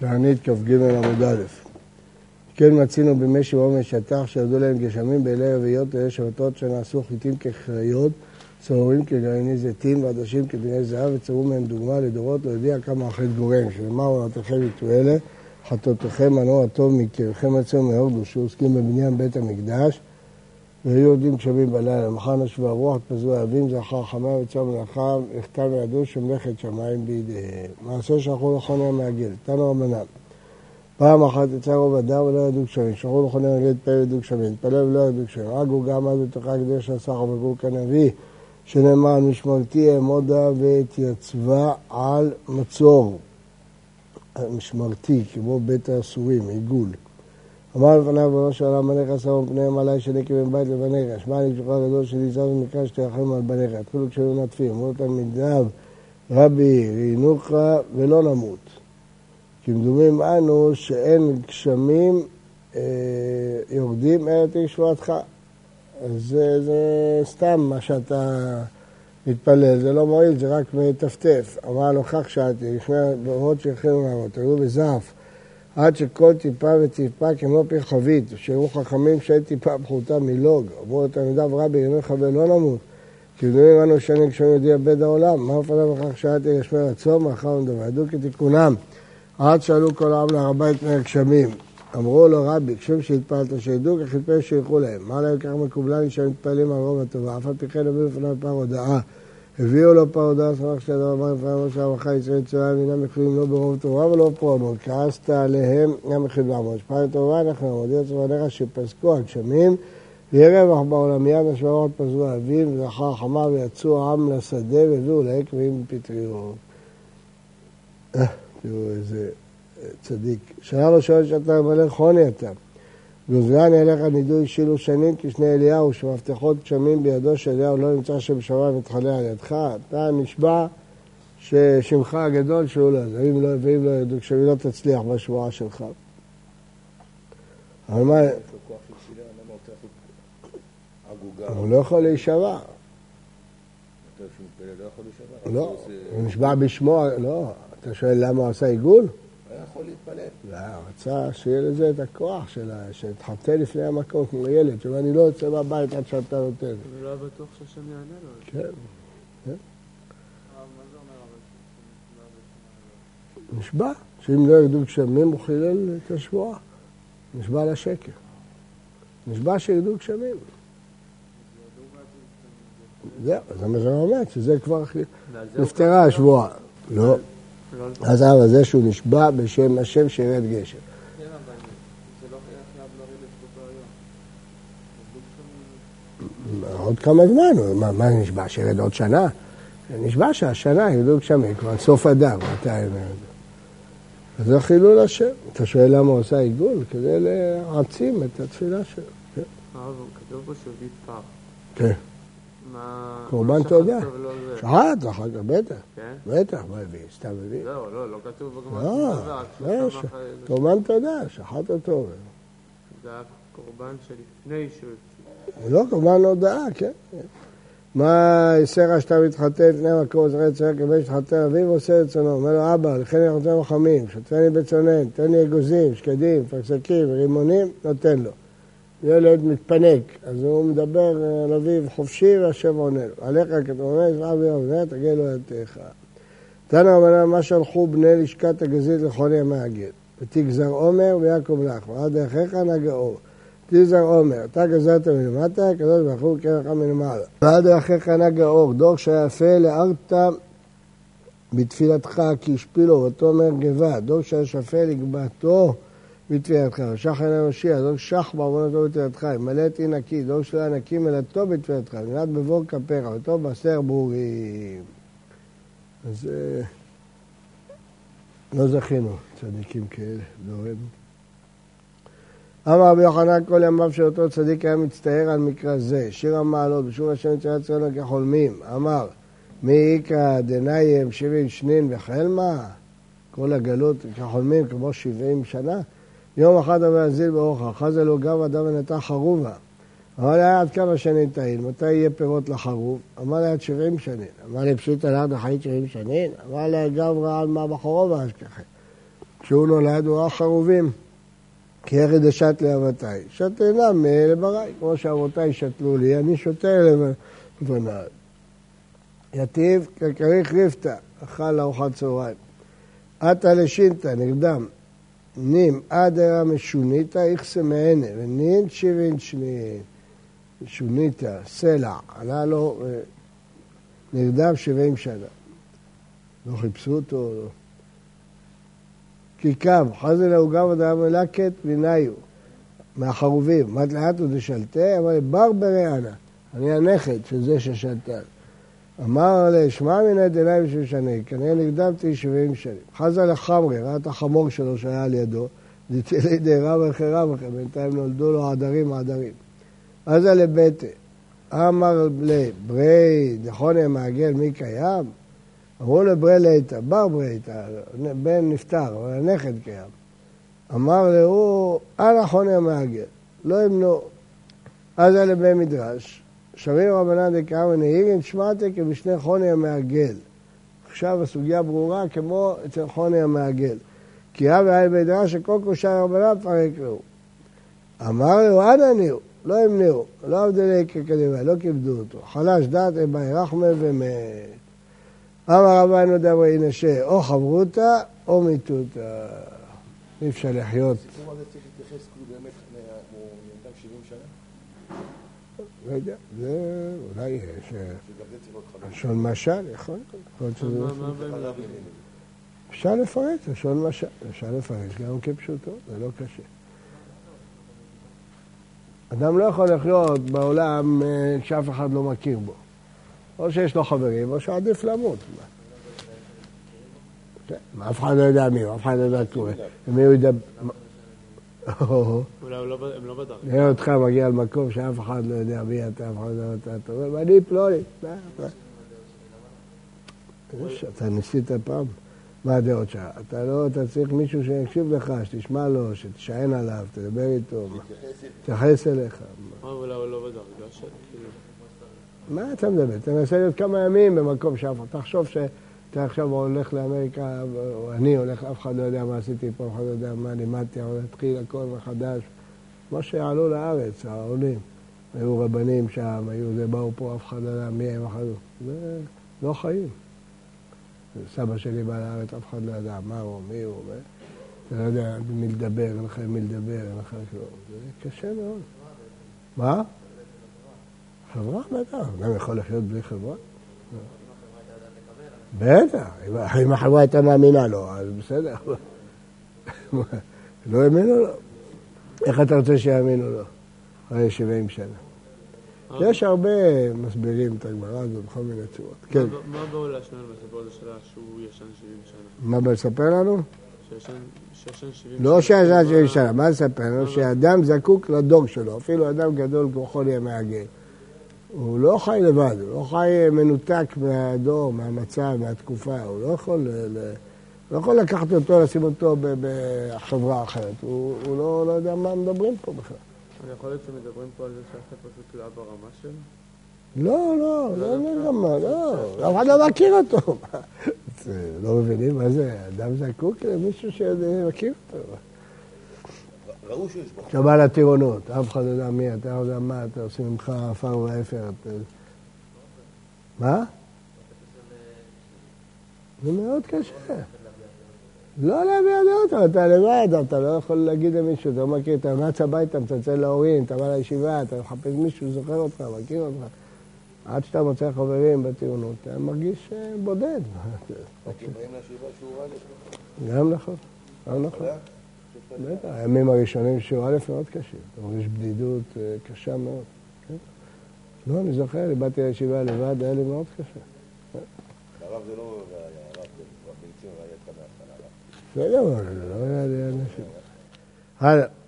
תענית כ"ג עמוד א'. כן מצינו בימי שבעון ושטח שירדו להם גשמים באלי רביעיות ואלי שבתות שנעשו חיטים כחריות, צהורים כגרעיני זיתים ועדשים כדיני זהב וצרו מהם דוגמה לדורות לא יודע כמה אחרי גורם שנאמר עונתכם יתרו אלה חטאותיכם מנוע הטוב מקרבכם עצמם מהורדו שעוסקים בבניין בית המקדש והיו יורדים גשמים בלילה, מחר נשבו הרוח, תפזו האבים, זכר חמה וצום מלאכה, וכתב וידעו שמלאכת שמיים בידיהם. מעשה שלחו לכוני המעגל, תנו רבנן. פעם אחת יצא רוב אדם ולא ידעו גשמים, שלחו לכוני המעגל פה ידעו גשמים, התפלל ולא ידעו גשמים. רגו גם אז בתוכה כדי שעשה חבקו כנביא, שנאמר משמרתי אעמודה והתייצבה על מצור. משמרתי, כמו בית האסורים, עיגול. אמר לפניו בראש העולם בניך שמו פניהם עלי שנקי בן בית לבניך, שמע לי שולחן גדול שלי זז ומקרא שתרחם על בניך, התחילו כשהיו נטפים, אמרו תלמידיו רבי ראינוך ולא נמות. כי מדומים אנו שאין גשמים אה, יורדים אלא תהי שבועתך. אז זה, זה סתם מה שאתה מתפלל, זה לא מועיל, זה רק מטפטף. אמר לו כך שאלתי, לפני ברות שהחלו לעמוד, תראו בזעף. עד שכל טיפה וטיפה כמו פי חבית, שהיו חכמים שאין טיפה פחותה מלוג. אמרו לתלמידיו רבי, ימי חבר לא נמות. כי ידועים לנו שאני כשאני יודיע בית העולם, מה אופניו בכך שאלתי לשמר הצום, מאחר ונדבר. ידעו כתיקונם, עד שעלו כל העם להר הבית מהגשמים. אמרו לו רבי, כשם שהתפלת שידעו, כך יתפלל שילכו להם. מה להם כך מקובלני שהם מתפללים על רוב הטובה, אף על פי כן הביאו לפניו פעם הודעה. הביאו לו פרודה, שמח שאדם אמר לפניו משה המלכה ישראל צוין, אינם יכולים לא ברוב תורה ולא פרונות, כעסת עליהם, אינם יכולים לעמוד. שפעם טובה אנחנו נעמוד, יצא בניך שפסקו הגשמים, ויהיה רווח בעולם מיד השמרות פזו האביב, ואחר חמה ויצאו העם לשדה והביאו לעקבים פטריות. תראו איזה צדיק. שאלה לו שואל שאתה מלא חוני אתה. גוזרן ילך נידוי שילו שנים כשני אליהו, שמפתחות גשמים בידו של אליהו לא נמצא שם שמיים מתחלה על ידך, אתה נשבע ששמך הגדול שהוא לא ואם לא, ואם לא ידעו גשמים לא תצליח בשבועה שלך. אבל מה... הוא לא יכול להישבע. לא, הוא נשבע בשמו, לא. אתה שואל למה הוא עשה עיגול? היה יכול להתפלל. לא, הוא רצה שיהיה לזה את הכוח שלה, שתחטא לפני המקום כמו ילד, שאומר, אני לא יוצא מהבית עד שאתה נותן. אני לא בטוח שהשם יענה לו. כן, כן. נשבע, שאם לא ירדו גשמים הוא חילל את השבועה. נשבע לשקר. נשבע שירדו גשמים. זהו, זה מה שאני אומר, שזה כבר נפתרה השבועה. לא. אז אבל זה שהוא נשבע בשם השם שירד היום. עוד כמה זמן, מה, מה נשבע, שירד עוד שנה? נשבע שהשנה ירדו גשמים, כבר סוף אדר, מתי הם ירדו. אז זה חילול השם. אתה שואל למה הוא עושה עיגול? כדי להעצים את התפילה שלו. כן. הרב, כתוב פה שהוא הביא פר. כן. מה... קורבן תודה. זה. שחט אחר כך, בטח. כן? בטח, מה הביא? סתם הביא? לא, לא, לא כתוב בגמרא לא. לא, אה, קורבן תודה, שחט אותו. זה היה קורבן שלפני שהוא... לא, קורבן הודאה, כן. מה יסרה שאתה מתחתן לפני המקום, זכר יצחק כבן שתחתן אביו ועושה רצונו. אומר לו, אבא, לכן אני רוצה לוחמים, שתפני בצונן, תן לי אגוזים, שקדים, פרסקים, רימונים, נותן לו. ילד מתפנק, אז הוא מדבר על אביו חופשי והשם עונה לו. עליך ישמע ביום זה, תגיע לו ידך. תנא רבנן, מה שלחו בני לשכת הגזית לכל ימי הגט. ותגזר עומר ויעקב לך, ועד דרכיך נגעו. תגזר עומר, אתה גזרת מלמטה, הקדוש ברוך הוא קרח מלמעלה. ועד דרכיך נגע אור, דור שהיה יפה לארת בתפילתך כי השפילו ותאמר גבה, דור שהיה שפל לגבהתו בתפילתך, ושח אינו משיח, דור שח בעוונותו בתפילתך, ימלא תהי נקי, דור שלא נקי מלאתו בתפילתך, מלאת בבור כפיך, וטוב בעשר ברורים. אז אה, לא זכינו צדיקים כאלה, דורנו. אמר רבי יוחנן כל ימיו של אותו צדיק היה מצטער על מקרא זה, שיר המעלות, בשוב השם יציאת ישראל כחולמים, אמר מי איכא דניים שבעים שנין וחלמה, כל הגלות כחולמים כמו שבעים שנה, יום אחד אבל אזיל באורחה, חזה לו גב אדם ונטע חרובה. אמר לי עד כמה שנים תהיל, מתי יהיה פירות לחרוב? אמר לי עד שבעים שנים. אמר לי פשיטא לארדא חיית שבעים שנים? אמר לי גב רע על מה בחורו ואשכחי. כשהוא נולד הוא ראה חרובים. כי יחד דשת לאבותיי. שתנם לברי, כמו שאבותיי שתלו לי, אני שותה לבניי. יתיב ככריך ריפתא, אכל ארוחת צהריים. עטה לשינתא, נרדם. נים אדרה משוניתא איכסה מענה, ונין שירין שנין. משוניתא, סלע, עלה לו, אה, נרדם שבעים שנה. לא חיפשו אותו, לא. כי קם, חזל העוגה ודעה מלקט וניו, מהחרובים, מת לאט ודשלתה, אבל בר בריאנה, אני הנכד של זה ששלטה. אמר לה, שמע מן עיניי בשביל שני, כנראה נקדמתי שבעים שנים. חזה לחמרי, ראה את החמור שלו שהיה על ידו, דתילי דהרה וחרה וכם, בינתיים נולדו לו עדרים עדרים. עזה לביתה, אמר לברי, נכון הם מעגל מי קיים? אמרו לברי ליתא, בר בריתא, בן נפטר, אבל הנכד קיים. אמר להוא, אנא חוני המעגל, לא ימנו. אז היה לבן מדרש, שרים רבנן דקרא ונהיגן שמעתי כמשנה חוני המעגל. עכשיו הסוגיה ברורה כמו אצל חוני המעגל. כי אבי היה בדרש שכל קושר רבנן פרק לו. אמר לו, אנא ניהו, לא ימנעו, לא עבדלי כקדימה, לא כיבדו אותו. חלש דעת אבי רחמה ומת. אמר רבנו דברי נשה, או חברותא או מיתותא. אי אפשר לחיות. הסיפור הזה צריך להתייחס כאילו באמת, הוא נרדם 70 שנה? לא יודע, זה אולי יש... חדש. לשון משל, יכול להיות שזה... אפשר לפרט, לשון משל, אפשר לפרש גם כפשוטו, זה לא קשה. אדם לא יכול לחיות בעולם אה, שאף אחד לא מכיר בו. או שיש לו חברים, או שעדיף למות. כן, אף אחד לא יודע מי הוא, אף אחד לא יודע כלום. אולי לא הם לא בדרך. נראה אותך מגיע למקום שאף אחד לא יודע מי אתה, אף אחד לא יודע אתה אומר, ואני פלוני. מה, מה? אתה ניסית פעם? מה הדעות שלך? אתה לא, אתה צריך מישהו שיקשיב לך, שתשמע לו, שתשען עליו, תדבר איתו, מה, תתייחס אליך. מה. לא מה אתה מדבר? תנסה להיות כמה ימים במקום שאף אחד, תחשוב שאתה עכשיו הולך לאמריקה, או אני הולך, אף אחד לא יודע מה עשיתי פה, אף אחד לא יודע מה לימדתי, אבל להתחיל הכל מחדש. כמו שעלו לארץ, העולים. היו רבנים שם, היו זה, באו פה, אף אחד לא יודע מי הם, אף אחד לא. זה לא חיים. סבא שלי בא לארץ, אף אחד לא ידע מה הוא, מי הוא, ו- אתה לא יודע מי לדבר, אין לך מי לדבר, אין לך כלום. זה קשה מאוד. מה? חברה בטח, אדם יכול לחיות בלי חברה? בטח, אם- החברה הייתה מאמינה לו, אז בסדר. לא האמינו לו. איך אתה רוצה שיאמינו לו? אחרי 70 שנה. אה, יש הרבה מסבירים את הגמרא הזאת בכל מיני צורות. כן, מה- בעולה שלנו בסיפור הזה שלה שהוא ישן 70 שנה? מה בא לספר לנו? שישן שישן 70 לא שישן 70 מה- שנה, מה לספר לנו? שאדם זקוק לדור שלו, אפילו אדם גדול כמו חולי המעגל. הוא לא חי לבד, הוא לא חי מנותק מהדור, מהמצב, מהתקופה, הוא לא יכול, ל- לא יכול לקחת אותו, לשים אותו בחברה אחרת, הוא, הוא לא, לא יודע מה מדברים פה בכלל. יכול להיות שמדברים פה על זה שאתה פשוט לא ברמה שלו? לא, לא, לא, לא, לא, לא, אף אחד לא מכיר אותו. לא מבינים מה זה, אדם זקוק למישהו שמכיר אותו. ראו שיש בו. אתה בא לטירונות, אף אחד לא יודע מי אתה, לא יודע מה אתה, עושים ממך עפר ואפר. מה? זה מאוד קשה. לא להביע דעות, אבל אתה לבד, אתה לא יכול להגיד למישהו, אתה לא מכיר, אתה רץ הביתה, מצלצל להורים, אתה בא לישיבה, אתה מחפש מישהו, זוכר אותך, מכיר אותך. עד שאתה מוצא חברים בטירונות, אתה מרגיש אה, בודד. אתם באים לישיבה שיעור א', גם נכון, גם נכון. בטח, הימים הראשונים של א' מאוד קשים. אתה מרגיש בדידות אה, קשה מאוד. כן? לא, אני זוכר, אני באתי לישיבה לבד, היה לי מאוד קשה. הרב זה לא ראייה, הרב זה כבר ביצים ראייה איתך מההתחלה. אבל זה לא היה לי אנשים. הלאה.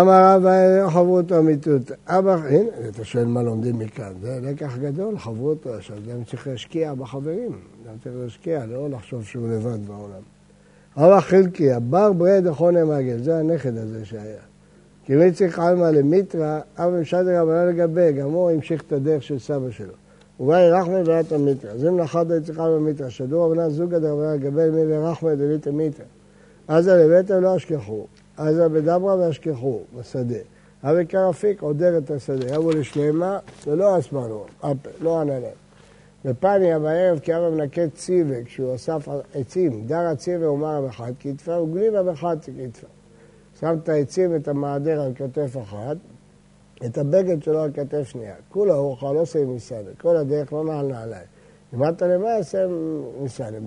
אמר רבא, חברותא מיתות. אבא, הנה, אתה שואל מה לומדים מכאן. זה לקח גדול, חברותא, שאדם צריך להשקיע בחברים. אדם צריך להשקיע, לא לחשוב שהוא לבד בעולם. אבא חלקי, הבר ברד אחרון המעגל, זה הנכד הזה שהיה. כי מי צריך עלמא למיתרא, אבא משדר רבנן לגבי, גם הוא המשיך את הדרך של סבא שלו. ובאי רחמי ואת המיתרא. אז אם נחת צריכה במיתרא, שדור אבנה זוגא דרבנה גבל מי ורחמי דליתא מיתרא. אז לבטר לא אשכחו, אז בדברה ואשכחו בשדה. אבל כרפיק עודר את השדה, יבוא לשלמה ולא אסמנו, לא ענה להם. ופניה בערב כי אבא מנקה ציווה, כשהוא אסף עצים, דר הציווה ומרה בחד כתפה, וגלימה בחד כתפה. שם את העצים ואת המעדר על כתף אחת, את הבגד שלו על כתף שנייה. כולה אוכל לא עושה מסעדה, כל הדרך לא נעל נעליים. כמעט למעשה מסעדה,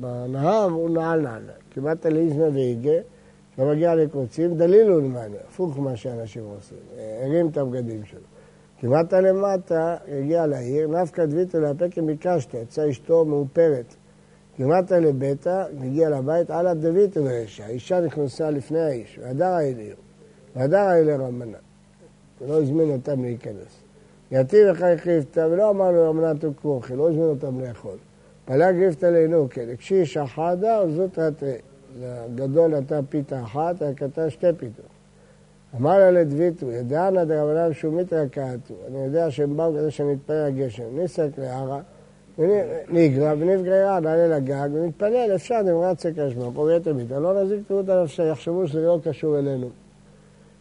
בנהר הוא נעל נעליים. כמעט לאיזנה והיגה, אתה מגיע לקוצים, דלילו למעלה, הפוך ממה שאנשים עושים, הרים את הבגדים שלו. כמעט למטה, הגיע לעיר, נפקא דביתו להפקם ביקשת, יצאה אשתו מאופרת. כמעט לביתה, הגיע לבית, אלא דביתו לרשע. האישה נכנסה לפני האיש, והדר העיר, והדר העיר רמנה. לא הזמין אותם להיכנס. יתיב אחי חיפתא, ולא אמר לו רמנת וכרוכי, לא הזמין אותם לאכול. פלג ריפתא לעינו, כן, הקשיש אחדה, וזאת התרי. לגדול נתן פיתה אחת, הקטן שתי פיתות. אמר לה לדביתו, ידענה דרבנן שומית רקעתו, אני יודע שהם באו כדי שנתפלל על גשם. ניסק לערה, נגרע ונפגרה, נעלה לגג ונתפלל, אפשר הקשמה, פה ביתר ביתה, לא נזיק תראו את הנפשה, יחשבו שזה לא קשור אלינו.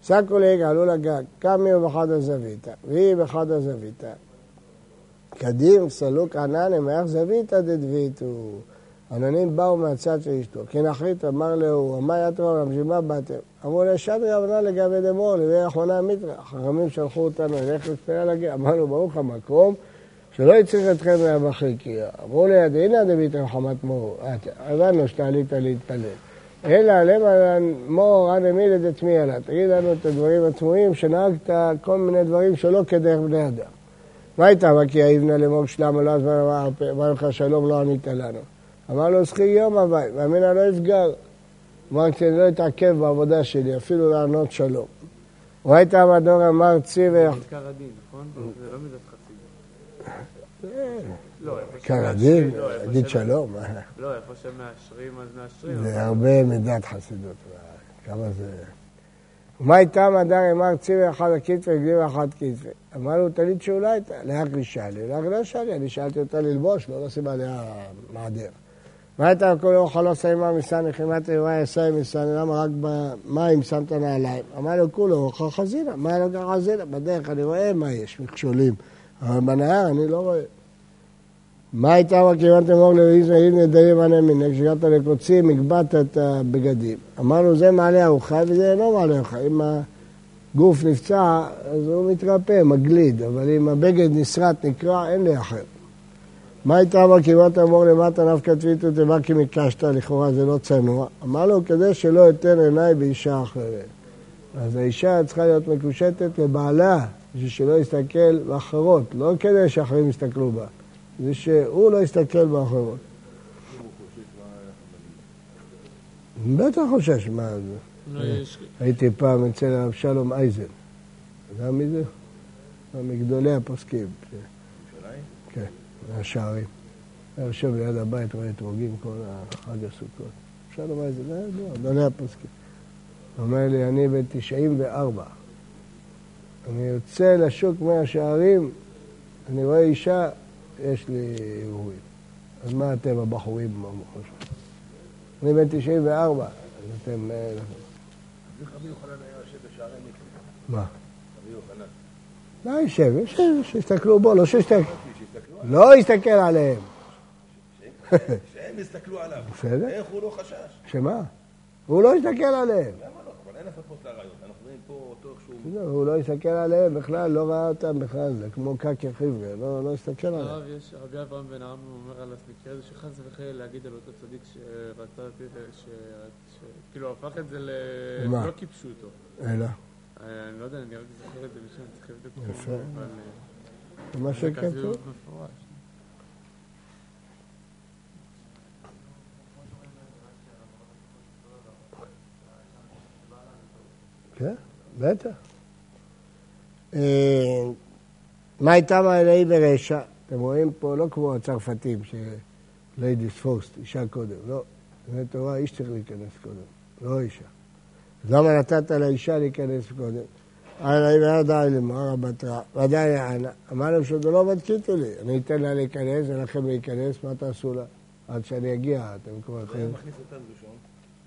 סקו ליגה, עלו לגג, קמי בחד הזוויתה, והיא בחד הזוויתה. קדים סלוק ענן, אמר זוויתה דדביתו. עננים באו מהצד של אשתו. כן אחרית אמר לו, אמר יתרו רב שמע באתם. אמרו לה, שדרי אבנה לגבי דמור, לביא אחרונה מיתרא. החכמים שלחו אותנו ללכת להתפלל הגר. אמר לו, ברוך המקום, שלא יצריך אתכם מהבחיקיה. אמרו לי, הנה דביתר חמת מור. הבנו שאתה עלית להתפלל. אלא למה מור עד מילי דתמי עלה. תגיד לנו את הדברים התמוהים, שנהגת כל מיני דברים שלא כדרך בני אדם. מה הייתה כי האבנה לאמור שלמה לא אז אמר לך שלום לא ענית לנו. אמר לו, זכי יום הווי, ואמינא לא יפגר. אמרתי, אני לא אתעכב בעבודה שלי, אפילו לענות שלום. ראית המדור אמר צי ו... עיקר הדין, נכון? זה לא מידת חסידות. לא, עיקר הדין, להגיד שלום. לא, איפה שמאשרים אז מאשרים. זה הרבה מידת חסידות. כמה זה... ומה איתה מדר אמר צירי אחד הכתבי וגלימה אחד כתבי. אמר לו, טלית שאולי הייתה, לאח לי שאלי, לאח לא שאלי, אני שאלתי אותה ללבוש, לא לשים עליה מעדר. הייתה כל אוכל לא שמה מסני חימת אירועי יסי מסני, למה רק במים שמת נעליים? אמר לו, כולו אוכל חזינה, מה לא ככה חזינה? בדרך אני רואה מה יש, מכשולים, אבל בנהר אני לא רואה. מה הייתה כיוון תמור לאיזו עיר נדרים ענה מינק, כשהגעת לקוצים, הגבהת את הבגדים. אמרנו, זה מעלה ארוחה וזה אינו מעלה ארוחה. אם הגוף נפצע, אז הוא מתרפא, מגליד, אבל אם הבגד נסרט, נקרע, אין לי אחר. מה הייתה אמר כמעט אמור למטה נפקא טביתו תיבה כי מקשת, לכאורה זה לא צנוע. אמר לו, כדי שלא אתן עיניי באישה אחרת. אז האישה צריכה להיות מקושטת לבעלה, בשביל שלא יסתכל באחרות, לא כדי שאחרים יסתכלו בה. זה שהוא לא יסתכל באחרות. בטח חושש, מה זה? הייתי פעם אצל הרב שלום אייזן. אתה יודע מי זה? מגדולי הפוסקים. מהשערים. היה יושב ליד הבית, רואה אתרוגים כל החג הסוכות. שלום אייזן, זה ידוע, גדולי הפוסקים. הוא אומר לי, אני בן 94. אני יוצא לשוק מהשערים, אני רואה אישה יש לי אירועים. אז מה אתם הבחורים חושבים? אני בן 94, אז אתם... אה, רבי יוחנן היה יושב בשערי מקווה. מה? רבי יוחנן. לא יושב, יושב, שיסתכלו בו, לא שיסתכלו. לא יסתכל עליהם. שהם יסתכלו עליו. בסדר. איך הוא לא חשש? שמה? הוא לא יסתכל עליהם. למה לא? אבל אין הפכות לרעיון. אנחנו רואים פה אותו איכשהו... לא, הוא לא יסתכל עליהם בכלל, לא ראה אותם בכלל, זה כמו קקי חבר'ה, לא, לא יסתכל עליהם. הרב, יש, רבי אברהם בן עם אומר על המקרה הזה שחס וחלילה להגיד על אותו צדיק שרצה, שכאילו הפך את זה ל... מה? לא כיבשו אותו. אלא, אני לא יודע, אני רק זוכר את זה משם, צריך לבדוק את יפה. זה. מה זה כזה שכתוב. כן, בטח. אה, מה הייתה מעלי ברשע? אתם רואים פה לא כמו הצרפתים, שליידיס פוסט, אישה קודם, לא. באמת תורה, איש צריך להיכנס קודם, לא אישה. אז למה נתת לאישה להיכנס קודם? אלא אם היה די למר הבטרה, ודאי יענה. אמר להם שזה לא מתקיתו לי, אני אתן לה להיכנס, אין לכם להיכנס, מה תעשו לה? עד שאני אגיע, אתם כבר הוא. מכניס אותם ראשון,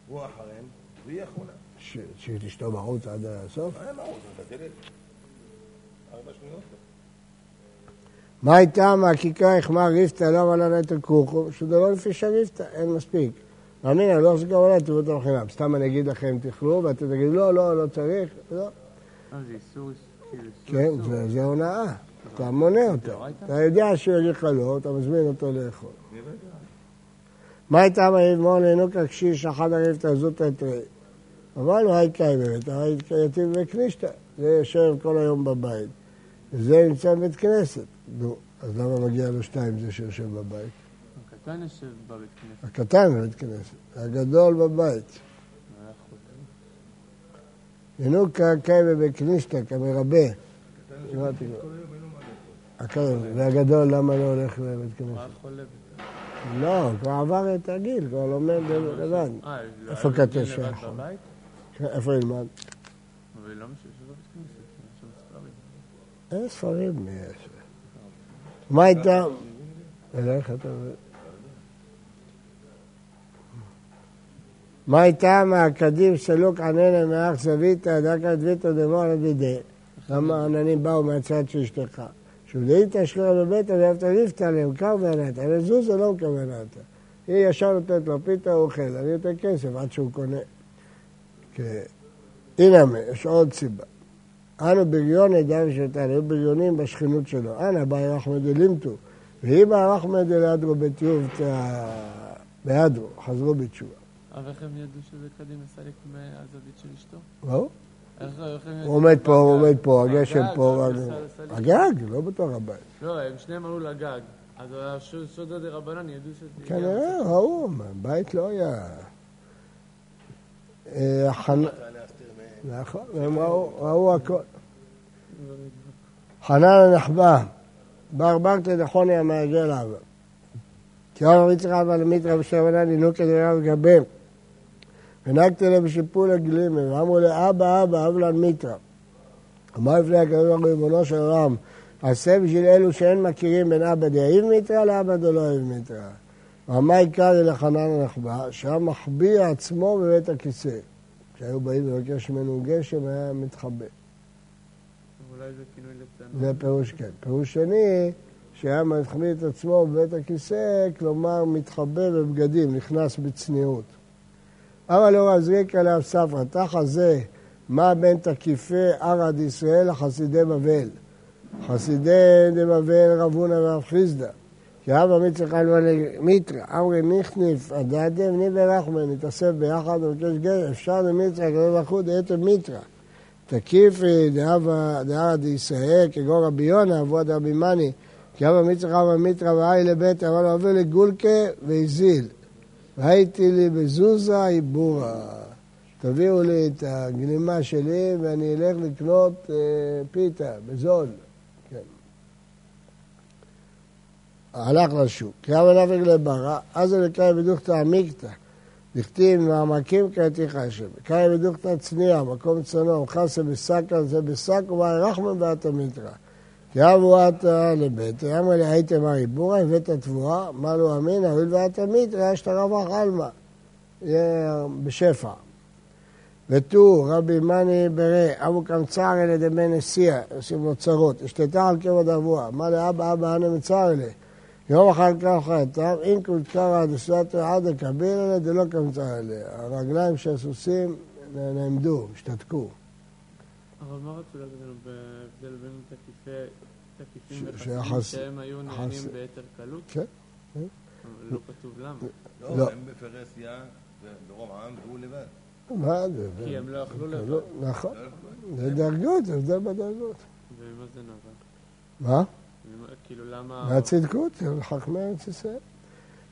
הוא אחריהם, והיא אחרונה. ש- שהיא תשתו בחוץ עד הסוף? מה הם אמרו? זה מבטלת? ארבע שניות? מה הייתה מהכיכר החמר ריפתא לא אמר לה נטל כרוכו? שזה לא לפי שריפתא, אין מספיק. מאמין, אני לא אחזיק עבודה, תראו אותו בחינם. סתם אני אגיד לכם תאכלו, ואתם תגידו לא, לא, לא צריך, לא. כן. זה- זה הונאה. אתה מונה אותו. דאורייתא? אתה יודע שהוא יגיד לך לא, אתה מזמין אותו לאכול. לא. מה הייתה מהאדמון לינוקה קשיש אחד הריפתא זוטא תראי? אבל לא היי באמת, היי יתיב וקנישתא. זה יושב כל היום בבית. וזה נמצא בבית כנסת. נו, אז למה מגיע לו שתיים זה שיושב בבית? הקטן יושב בבית כנסת. הקטן בבית כנסת, הגדול בבית. ינוקה קייבה בקנישתא כמרבה. והגדול למה לא הולך לבית כנסת? לא, כבר עבר את הגיל, כבר לומד לבד. אה, איפה היה כתוב לבד שיכול? בבית? איפה ילמד? לא שם. אין ספרים. מה הייתה? אלא איך אתה אומר? מה הייתה מהקדים סלוק עננה מאח זוויתא דקא דביתא דמור דידי? למה העננים באו מהצד של אשתך? שודאית אשכרה בביתא ואהבת ליפתא עליהם, קר וענת. אבל זוזה לא מכוונת. היא ישר נותנת לו פיתה, הוא אוכל. אני נותן כסף עד שהוא קונה. כן. הנה, יש עוד סיבה. אנו בריון עדה ושתן, היו בריונים בשכנות שלו. אנא באי רחמא דלימתו, והיא באי רחמא דלידרו בטיוב בהדרו, חזרו בתשובה. אבל איך הם ידעו שזה קדים מסליק מהזווית של אשתו? ידעו? הוא עומד פה, הוא. עומד פה, הגשם פה. אבל. הגג, לא בתוך הבית. לא, הם שניהם עלו לגג. אז דה רבנן ידעו שזה... כנראה, ראו, בית לא היה. אה. נכון, הם ראו- הכל. חנן הנחבא, בר ברתא דחוני המעגל אבא. כי אמר יצחק אבא למיתרא בשרבנן נינו כדבריו לגביהם. ונהגתי להם בשיפול הגלימי, ואמרו לאבא אבא אבלן מיתרא. אמר לפני הקדוש ברוך הוא ריבונו של עולם, עשה בשביל אלו שאין מכירים בין אבא דאיב מיתרא לאבא דלא אוהב מיתרא. ומה עיקרי לחנן הנחבא? שהיה מחביא עצמו בבית הכיסא. כשהיו באים לבקש ממנו גשם, היה מתחבא. אולי זה כינוי לצנוע. זה פירוש כן. פירוש שני, שהיה מחביא את עצמו בבית הכיסא, כלומר מתחבא בבגדים, נכנס בצניעות. אמר לו רב זריקה לאב ספרא, תחת זה, מה בין תקיפי ערד ישראל לחסידי בבל? חסידי דבבל רב הונא ורב חיסדא. כי אבא מצריך אלמנה מיתרא, אמרי ניכניף הדדם ניבר רחמן, נתאסף ביחד ובקש גר, אפשר כדור ברוך הוא דאתר מיתרא. תקיפי דאבא דארא דישראל, כגון רבי יונה, אבוה דרבי מני, כי אבא מצריך אבא מיתרא ואי לבית, אבל עובר לגולקה והזיל. והייתי לי בזוזה עיבורה. תביאו לי את הגלימה שלי ואני אלך לקנות אה, פיתה, בזול. כן. הלך לשוק. קרא ונפק לברא, אז אלוקאי בדוכתא עמיקתא. דכתיב מעמקים קראתיך השם. קאי בדוכתא צניע, מקום צנוע, חסה בשק זה בשק ובאי רחמן ואתה מיתרא. כי אבו אתה לבית, אמר לי הייתם הריבורה, הבאת תבואה, מה לא אמין, הואיל יש את הרווח עלמא. בשפע. ותו רבי מאני ברא, אבו קמצר אלה דמי נשיאה, עושים לו צרות, השתתה על כבוד אבוה, מה לאבא אבא אנה מצר אלה. יום אחד כך חייתם, אם קולקרא דסתר עד הקביל אלה דלא קמצר אלה. הרגליים של הסוסים נעמדו, השתתקו. אבל מה רצו להגיד לנו בהבדל בין תקיפי... תקיפים שיחס- שהם היו חס- נהנים ביתר קלות? כן. אבל לא כתוב למה. לא, לא. הם בפרסיה, ברוב העם, והוא לבד. מה זה? כי הם לא יכלו לבד. לא, נכון, לא. זה דרגות, זה הבדל בדרגות. וממה זה נבע? מה? כאילו למה... מהצדקות, של חכמי ארץ ישראל.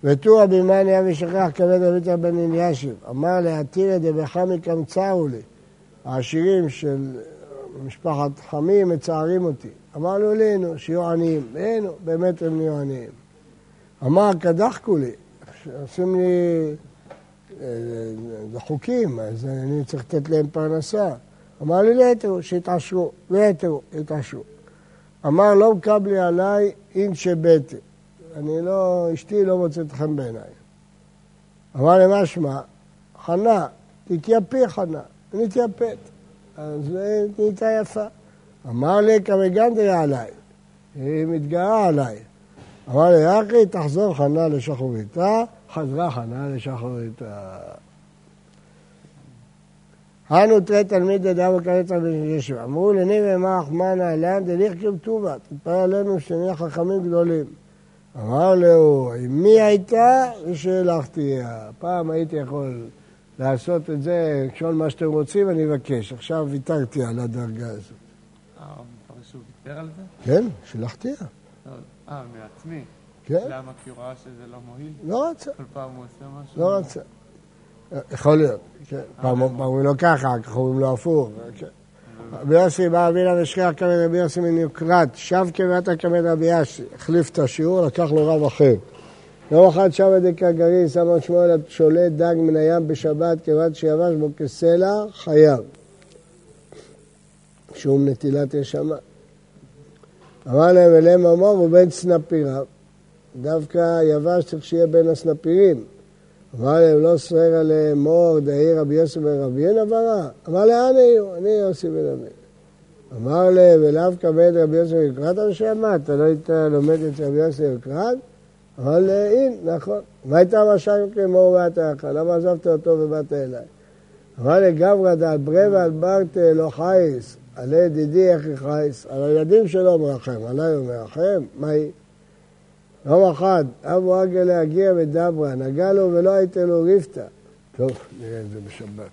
ותו רבי מאני אבי שכח כבד אביתר בן אלישיב, אמר להתיר את דבחמי קמצרו לי. העשירים של משפחת חמי מצערים אותי. אמרנו לנו שיהיו עניים, ואינו, באמת הם נהיו עניים. אמר קדחקו לי, עושים לי, אה, זה חוקים, אז אני צריך לתת להם פרנסה. אמר לי ליתרו, שיתעשרו, ליתרו, יתעשרו. אמר לא מקבלי עליי אין שביתי. אני לא, אשתי לא מוצאת חן בעיניי. אמר לי, מה שמע? חנה, תתייפי חנה. נתייפת. אז נהייתה יפה. אמר לי, כמגנדרי עליי. היא מתגאה עליי. אמר לי, אחי, תחזור חנה לשחוריתה, חזרה חנה לשחוריתה. אנו תראה תלמיד ידע וקרצה בישוע. אמרו לני ומח מנה לאן דליך כבטובה, תתפלל עלינו שנהיה חכמים גדולים. אמר לו, עם מי הייתה? ושאלכתי. פעם הייתי יכול לעשות את זה, כל מה שאתם רוצים אני אבקש. עכשיו ויתרתי על הדרגה הזאת. אה, מפרש שהוא ויתר על זה? כן, שלחתי. לא, אה, מעצמי. כן, למה? כי הוא ראה שזה לא מועיל? לא רצה, כל פעם הוא עושה משהו? לא רצה. יכול להיות. כן. פעם פעם אומרים לו ככה, ככה אומרים לו הפוך. כן. רבי יוסי בא אבינה ושכח כמד רבי יוסי מנוקרת, שב כמטה כמד רבי יוסי, החליף את השיעור, לקח לו רב אחר. יום אחד שב דקה שם על שמואל שולט דג מן הים בשבת, כיוון שיבש בו כסלע, חייב. שום נטילת ישמה. אמר להם אליהם אמור הוא בן סנפיריו. דווקא יבש צריך שיהיה בין הסנפירים. אמר להם לא סוער עליהם מור דהי רבי יוסי בן רבי אין עברה. אמר לאן היו? אני יוסי בן רבי. אמר להם ולאו כבד רבי יוסי בן קראת בשם מה? אתה לא היית לומד את רבי יוסי בן אמר לה, הנה, נכון. מה הייתה משל כמו באת לך? למה עזבת אותו ובאת אליי? אמר לי, גברא דל ברי ועל ברטה לא חייס, עלי ידידי איך חייס, על הילדים שלו מרחם, עליי הוא מרחם, מה היא? יום אחד, אבו עגל להגיע ודברה, נגע לו ולא הייתה לו ריפתא. טוב, נראה את זה בשבת.